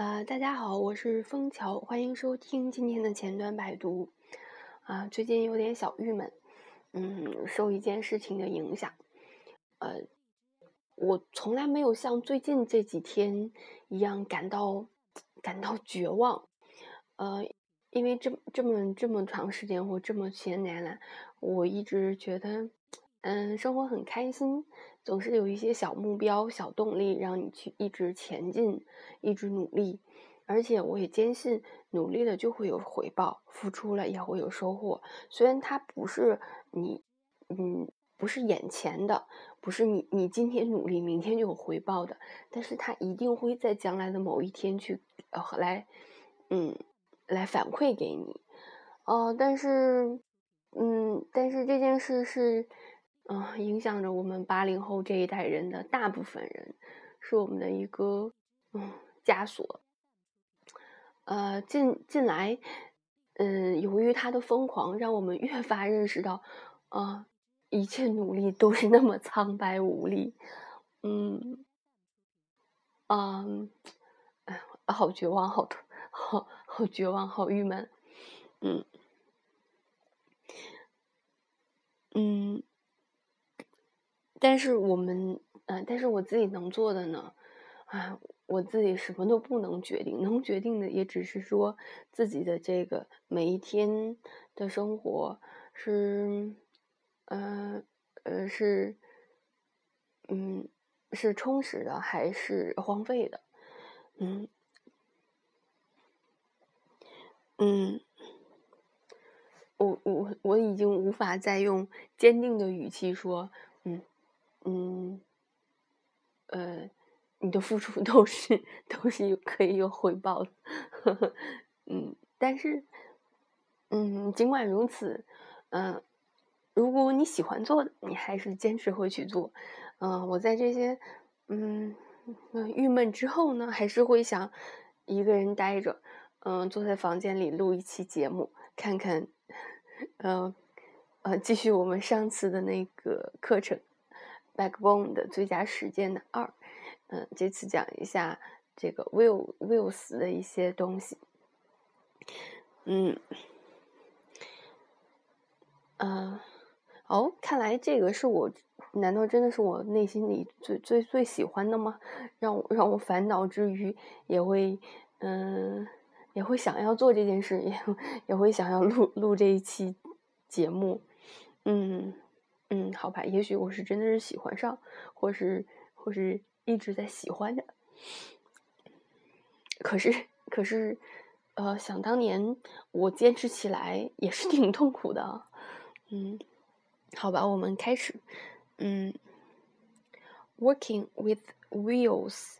呃，大家好，我是枫桥，欢迎收听今天的前端百读。啊，最近有点小郁闷，嗯，受一件事情的影响。呃，我从来没有像最近这几天一样感到感到绝望。呃，因为这这么这么长时间或这么些年来，我一直觉得，嗯，生活很开心。总是有一些小目标、小动力，让你去一直前进，一直努力。而且我也坚信，努力了就会有回报，付出了也会有收获。虽然它不是你，嗯，不是眼前的，不是你你今天努力，明天就有回报的，但是它一定会在将来的某一天去，呃，来，嗯，来反馈给你。哦，但是，嗯，但是这件事是。嗯，影响着我们八零后这一代人的大部分人，是我们的一个嗯枷锁。呃，近近来，嗯，由于他的疯狂，让我们越发认识到，啊，一切努力都是那么苍白无力。嗯，嗯，哎，好绝望，好痛好好绝望，好郁闷。嗯，嗯。但是我们，嗯，但是我自己能做的呢，啊，我自己什么都不能决定，能决定的也只是说自己的这个每一天的生活是，呃，呃，是，嗯，是充实的还是荒废的，嗯，嗯，我我我已经无法再用坚定的语气说，嗯。呃，你的付出都是都是有可以有回报的，呵 呵嗯，但是，嗯，尽管如此，嗯，如果你喜欢做的，你还是坚持会去做，嗯，我在这些，嗯，郁闷之后呢，还是会想一个人待着，嗯，坐在房间里录一期节目，看看，呃，呃，继续我们上次的那个课程。Backbone 的最佳实践的二，嗯，这次讲一下这个 Will Wills 的一些东西，嗯，嗯，哦，看来这个是我，难道真的是我内心里最最最喜欢的吗？让我让我烦恼之余，也会，嗯，也会想要做这件事，也也会想要录录这一期节目，嗯。嗯，好吧，也许我是真的是喜欢上，或是或是一直在喜欢的。可是，可是，呃，想当年我坚持起来也是挺痛苦的。嗯，好吧，我们开始。嗯，Working with wheels，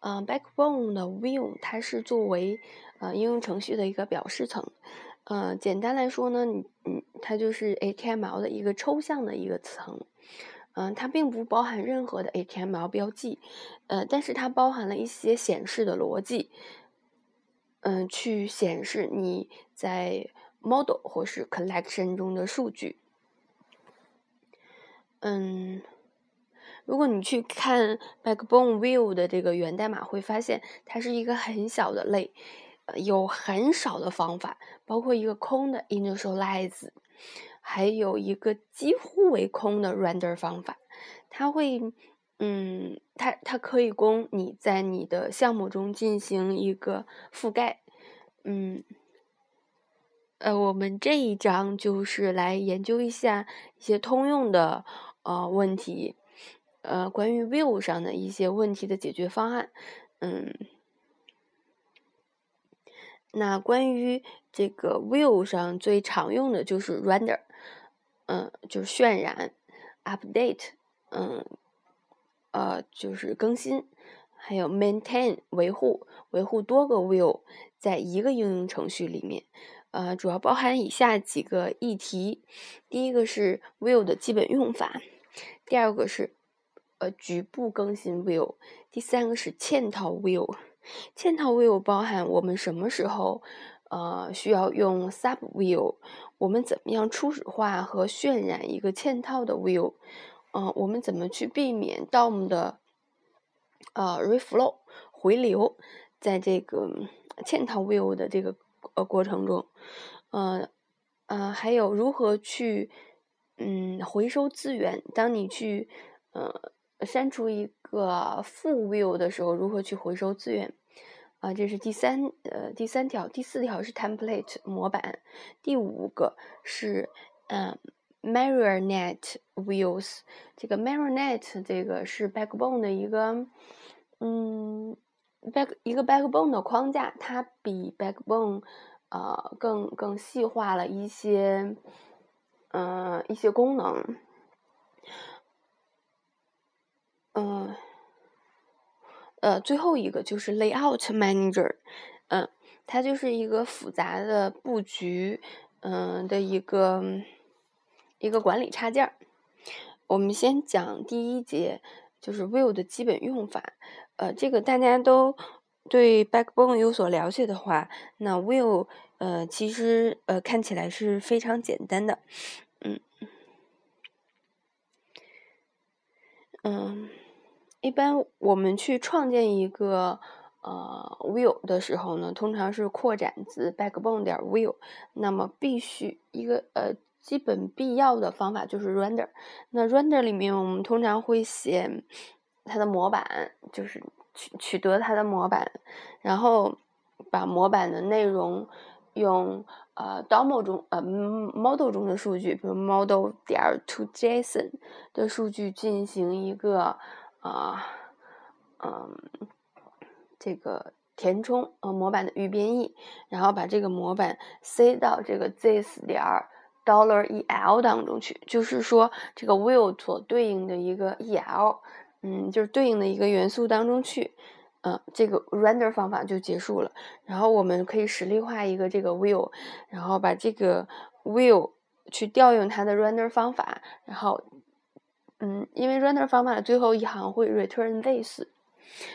嗯，Backbone 的 wheel 它是作为呃应用程序的一个表示层。呃，简单来说呢，嗯，它就是 HTML 的一个抽象的一个层，嗯，它并不包含任何的 HTML 标记，呃，但是它包含了一些显示的逻辑，嗯，去显示你在 model 或是 collection 中的数据，嗯，如果你去看 Backbone View 的这个源代码，会发现它是一个很小的类。有很少的方法，包括一个空的 initialize，还有一个几乎为空的 render 方法。它会，嗯，它它可以供你在你的项目中进行一个覆盖。嗯，呃，我们这一章就是来研究一下一些通用的呃问题，呃，关于 view 上的一些问题的解决方案。嗯。那关于这个 view 上最常用的就是 render，嗯，就是渲染，update，嗯，呃，就是更新，还有 maintain 维护，维护多个 view 在一个应用程序里面，呃，主要包含以下几个议题：第一个是 view 的基本用法，第二个是呃局部更新 view，第三个是嵌套 view。嵌套 view 包含我们什么时候，呃，需要用 sub view？我们怎么样初始化和渲染一个嵌套的 view？嗯，我们怎么去避免 DOM 的呃 reflow 回流？在这个嵌套 view 的这个呃过程中，呃呃，还有如何去嗯回收资源？当你去呃删除一个负 will 的时候，如何去回收资源？啊，这是第三呃第三条，第四条是 template 模板，第五个是嗯 marionette wheels。这个 marionette 这个是 backbone 的一个嗯 back 一个 backbone 的框架，它比 backbone 呃更更细化了一些嗯一些功能，嗯。呃，最后一个就是 Layout Manager，嗯，它就是一个复杂的布局，嗯的一个一个管理插件。我们先讲第一节，就是 Will 的基本用法。呃，这个大家都对 Backbone 有所了解的话，那 Will 呃其实呃看起来是非常简单的，嗯嗯。一般我们去创建一个呃 will 的时候呢，通常是扩展自 backbone 点 will，那么必须一个呃基本必要的方法就是 render。那 render 里面我们通常会写它的模板，就是取取得它的模板，然后把模板的内容用呃 DOM 中呃 model 中的数据，比如 model 点 to JSON 的数据进行一个。啊，嗯，这个填充呃模板的预编译，然后把这个模板塞到这个 this 点 dollar el 当中去，就是说这个 will 所对应的一个 el，嗯，就是对应的一个元素当中去，嗯，这个 render 方法就结束了。然后我们可以实例化一个这个 will，然后把这个 will 去调用它的 render 方法，然后。嗯，因为 render 方法的最后一行会 return this，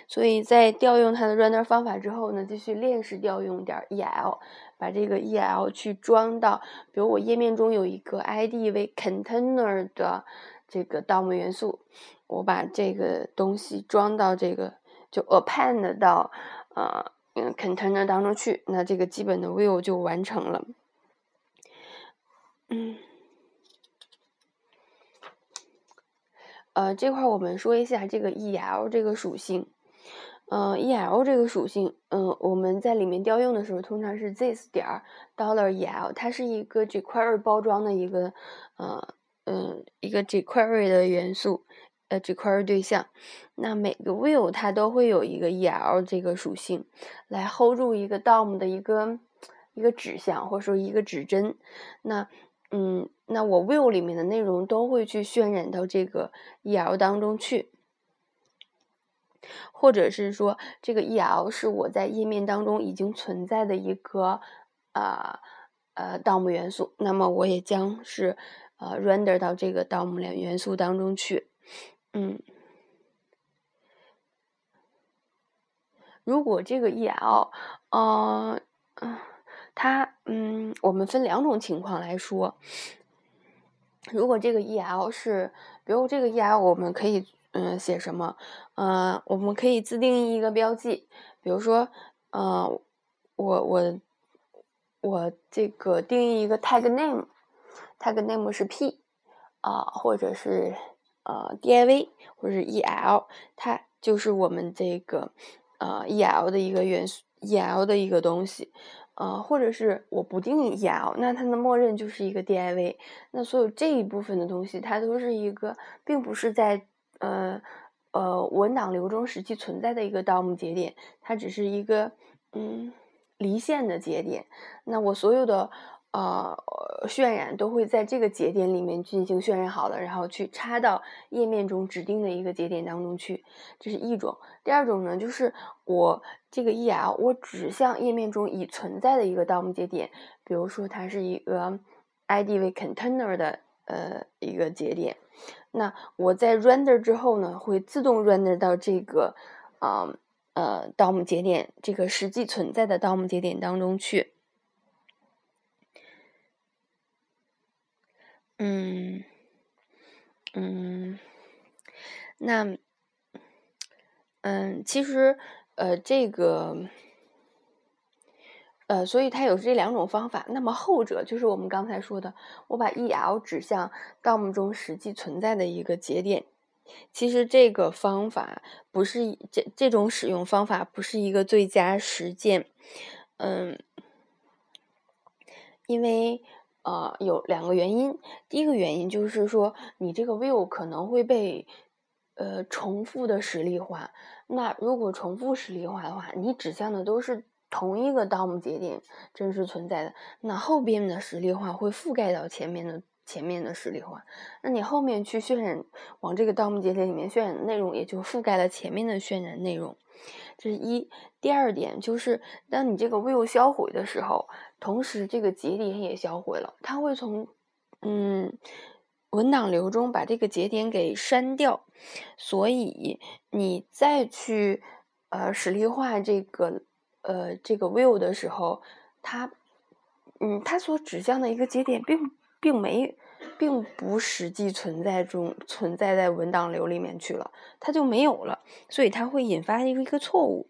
所以在调用它的 render 方法之后呢，继续链式调用点 el，把这个 el 去装到，比如我页面中有一个 id 为 container 的这个 DOM 元素，我把这个东西装到这个就 append 到呃 container 当中去，那这个基本的 will 就完成了。嗯。呃，这块我们说一下这个 el 这个属性。嗯，el 这个属性，嗯，我们在里面调用的时候，通常是 this 点 dollar el，它是一个 jQuery 包装的一个，呃，嗯，一个 jQuery 的元素，呃，jQuery 对象。那每个 will 它都会有一个 el 这个属性，来 hold 住一个 DOM 的一个一个指向，或者说一个指针。那嗯，那我 will 里面的内容都会去渲染到这个 el 当中去，或者是说这个 el 是我在页面当中已经存在的一个呃呃 DOM 元素，那么我也将是呃 render 到这个 DOM 两元素当中去。嗯，如果这个 el，呃。它，嗯，我们分两种情况来说。如果这个 el 是，比如这个 el，我们可以，嗯，写什么？嗯，我们可以自定义一个标记，比如说，嗯，我我我这个定义一个 tag name，tag name 是 p，啊，或者是呃 div，或者是 el，它就是我们这个呃 el 的一个元素，el 的一个东西。呃，或者是我不定义 el，那它的默认就是一个 div。那所有这一部分的东西，它都是一个，并不是在呃呃文档流中实际存在的一个 DOM 节点，它只是一个嗯离线的节点。那我所有的。呃，渲染都会在这个节点里面进行渲染好了，然后去插到页面中指定的一个节点当中去，这是一种。第二种呢，就是我这个 el 我指向页面中已存在的一个 DOM 节点，比如说它是一个 id 为 container 的呃一个节点，那我在 render 之后呢，会自动 render 到这个呃呃 DOM 节点这个实际存在的 DOM 节点当中去。嗯，嗯，那，嗯，其实，呃，这个，呃，所以它有这两种方法。那么后者就是我们刚才说的，我把 EL 指向 DOM 中实际存在的一个节点。其实这个方法不是这这种使用方法不是一个最佳实践。嗯，因为呃有两个原因。第一个原因就是说，你这个 view 可能会被呃重复的实例化。那如果重复实例化的话，你指向的都是同一个 DOM 节点真实存在的，那后边的实例化会覆盖到前面的前面的实例化。那你后面去渲染往这个盗墓节点里面渲染的内容，也就覆盖了前面的渲染内容。这是一。第二点就是，当你这个 view 销毁的时候，同时这个节点也销毁了，它会从嗯文档流中把这个节点给删掉。所以你再去呃实例化这个呃这个 view 的时候，它嗯它所指向的一个节点并并没并不实际存在中存在在文档流里面去了，它就没有了，所以它会引发一个一个错误。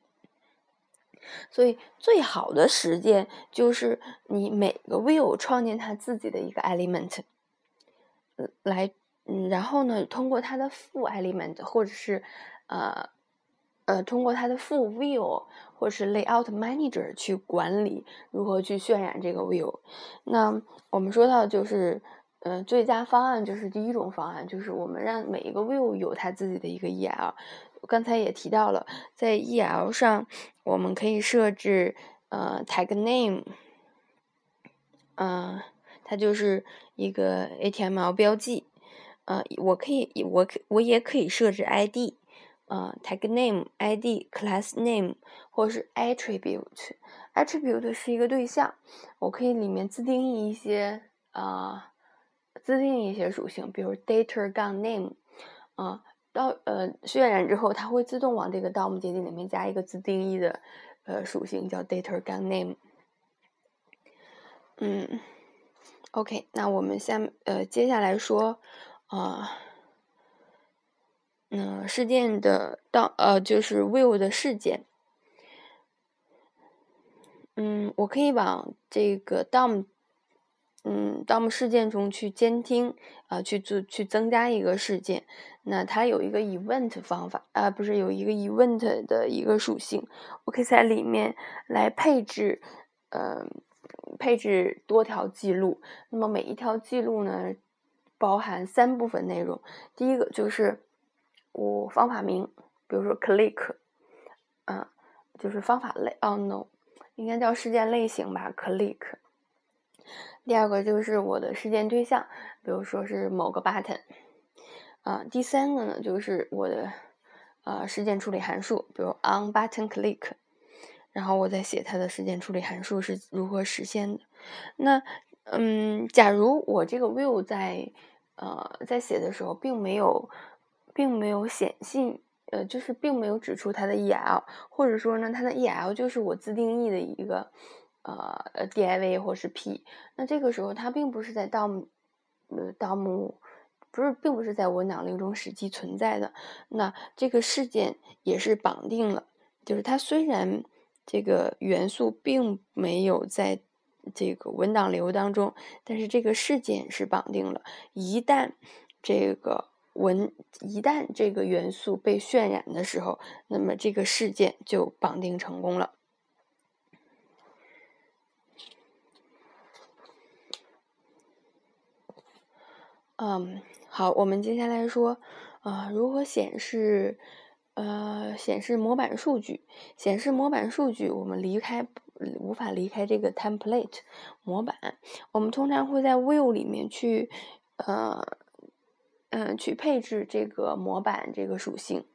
所以最好的实践就是你每个 view 创建它自己的一个 element，来，嗯，然后呢，通过它的负 element 或者是呃呃通过它的副 view 或是 layout manager 去管理如何去渲染这个 view。那我们说到就是，呃，最佳方案就是第一种方案，就是我们让每一个 view 有它自己的一个 EL。刚才也提到了，在 EL 上，我们可以设置呃 tag name，嗯，它就是一个 HTML 标记，呃，我可以我可我也可以设置 ID，呃 tag name ID class name 或是 attribute，attribute 是一个对象，我可以里面自定义一些啊，自定义一些属性，比如 data 杠 name，啊。到呃渲染之后，它会自动往这个 DOM 节点里面加一个自定义的呃属性，叫 data g name。嗯，OK，那我们下呃接下来说啊，嗯事件的到呃就是 view 的事件。嗯，我可以往这个 DOM。嗯，DOM 事件中去监听啊，去做去增加一个事件，那它有一个 event 方法啊，不是有一个 event 的一个属性，我可以在里面来配置，呃，配置多条记录。那么每一条记录呢，包含三部分内容。第一个就是我方法名，比如说 click，嗯，就是方法类。哦，no，应该叫事件类型吧，click。第二个就是我的事件对象，比如说是某个 button，啊，第三个呢就是我的呃事件处理函数，比如 on button click，然后我再写它的事件处理函数是如何实现的。那嗯，假如我这个 view 在呃在写的时候并没有并没有显性，呃，就是并没有指出它的 EL，或者说呢它的 EL 就是我自定义的一个。呃，div 或是 p，那这个时候它并不是在 DOM，呃，DOM 不是，并不是在文档流中实际存在的。那这个事件也是绑定了，就是它虽然这个元素并没有在这个文档流当中，但是这个事件是绑定了。一旦这个文，一旦这个元素被渲染的时候，那么这个事件就绑定成功了。嗯，好，我们接下来说，啊，如何显示，呃，显示模板数据？显示模板数据，我们离开无法离开这个 template 模板。我们通常会在 view 里面去，呃，嗯，去配置这个模板这个属性。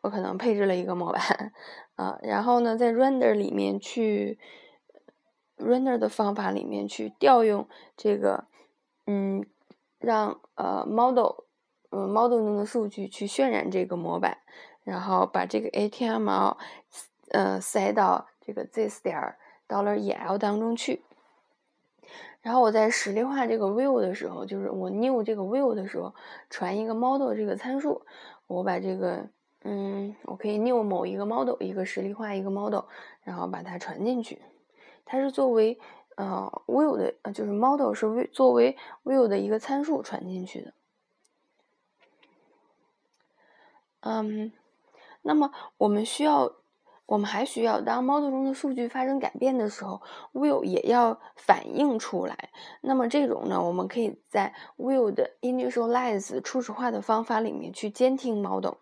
我可能配置了一个模板，啊，然后呢，在 render 里面去 render 的方法里面去调用这个，嗯。让呃 model，嗯 model 中的数据去渲染这个模板，然后把这个 HTML，呃塞到这个 this 点 dollar el 当中去。然后我在实例化这个 view 的时候，就是我 new 这个 view 的时候，传一个 model 这个参数，我把这个嗯，我可以 new 某一个 model，一个实例化一个 model，然后把它传进去。它是作为呃 will 的，就是 model 是为作为 will 的一个参数传进去的。嗯，那么我们需要，我们还需要当 model 中的数据发生改变的时候，will 也要反映出来。那么这种呢，我们可以在 will 的 initialize 初始化的方法里面去监听 model。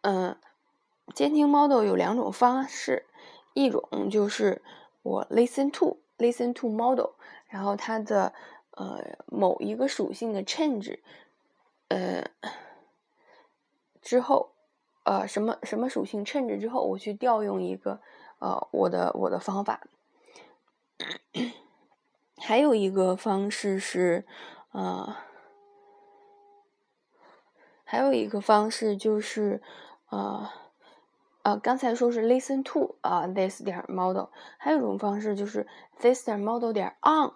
嗯，监听 model 有两种方式，一种就是我 listen to listen to model，然后它的呃某一个属性的 change，呃之后，呃什么什么属性 change 之后，我去调用一个呃我的我的方法。还有一个方式是，呃，还有一个方式就是。啊，呃，刚才说是 listen to 啊，this 点 model，还有一种方式就是 this 点 model 点 on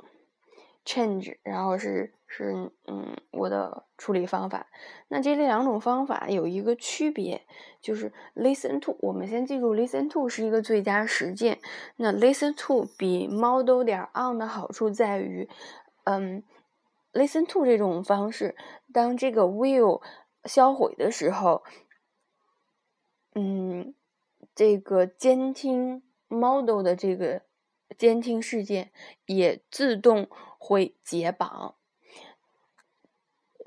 change，然后是是嗯我的处理方法。那这两种方法有一个区别，就是 listen to，我们先记住 listen to 是一个最佳实践。那 listen to 比 model 点 on 的好处在于，嗯，listen to 这种方式，当这个 will 销毁的时候。嗯，这个监听 model 的这个监听事件也自动会解绑。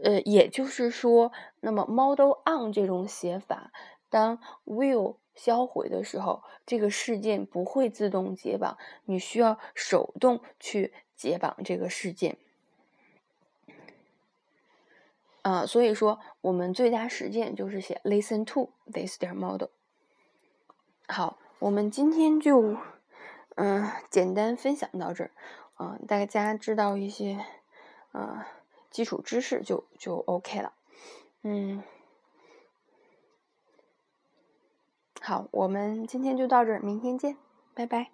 呃，也就是说，那么 model on 这种写法，当 will 销毁的时候，这个事件不会自动解绑，你需要手动去解绑这个事件。啊，所以说我们最佳实践就是写 listen to this 点 model。好，我们今天就嗯简单分享到这儿，嗯，大家知道一些呃基础知识就就 OK 了，嗯，好，我们今天就到这儿，明天见，拜拜。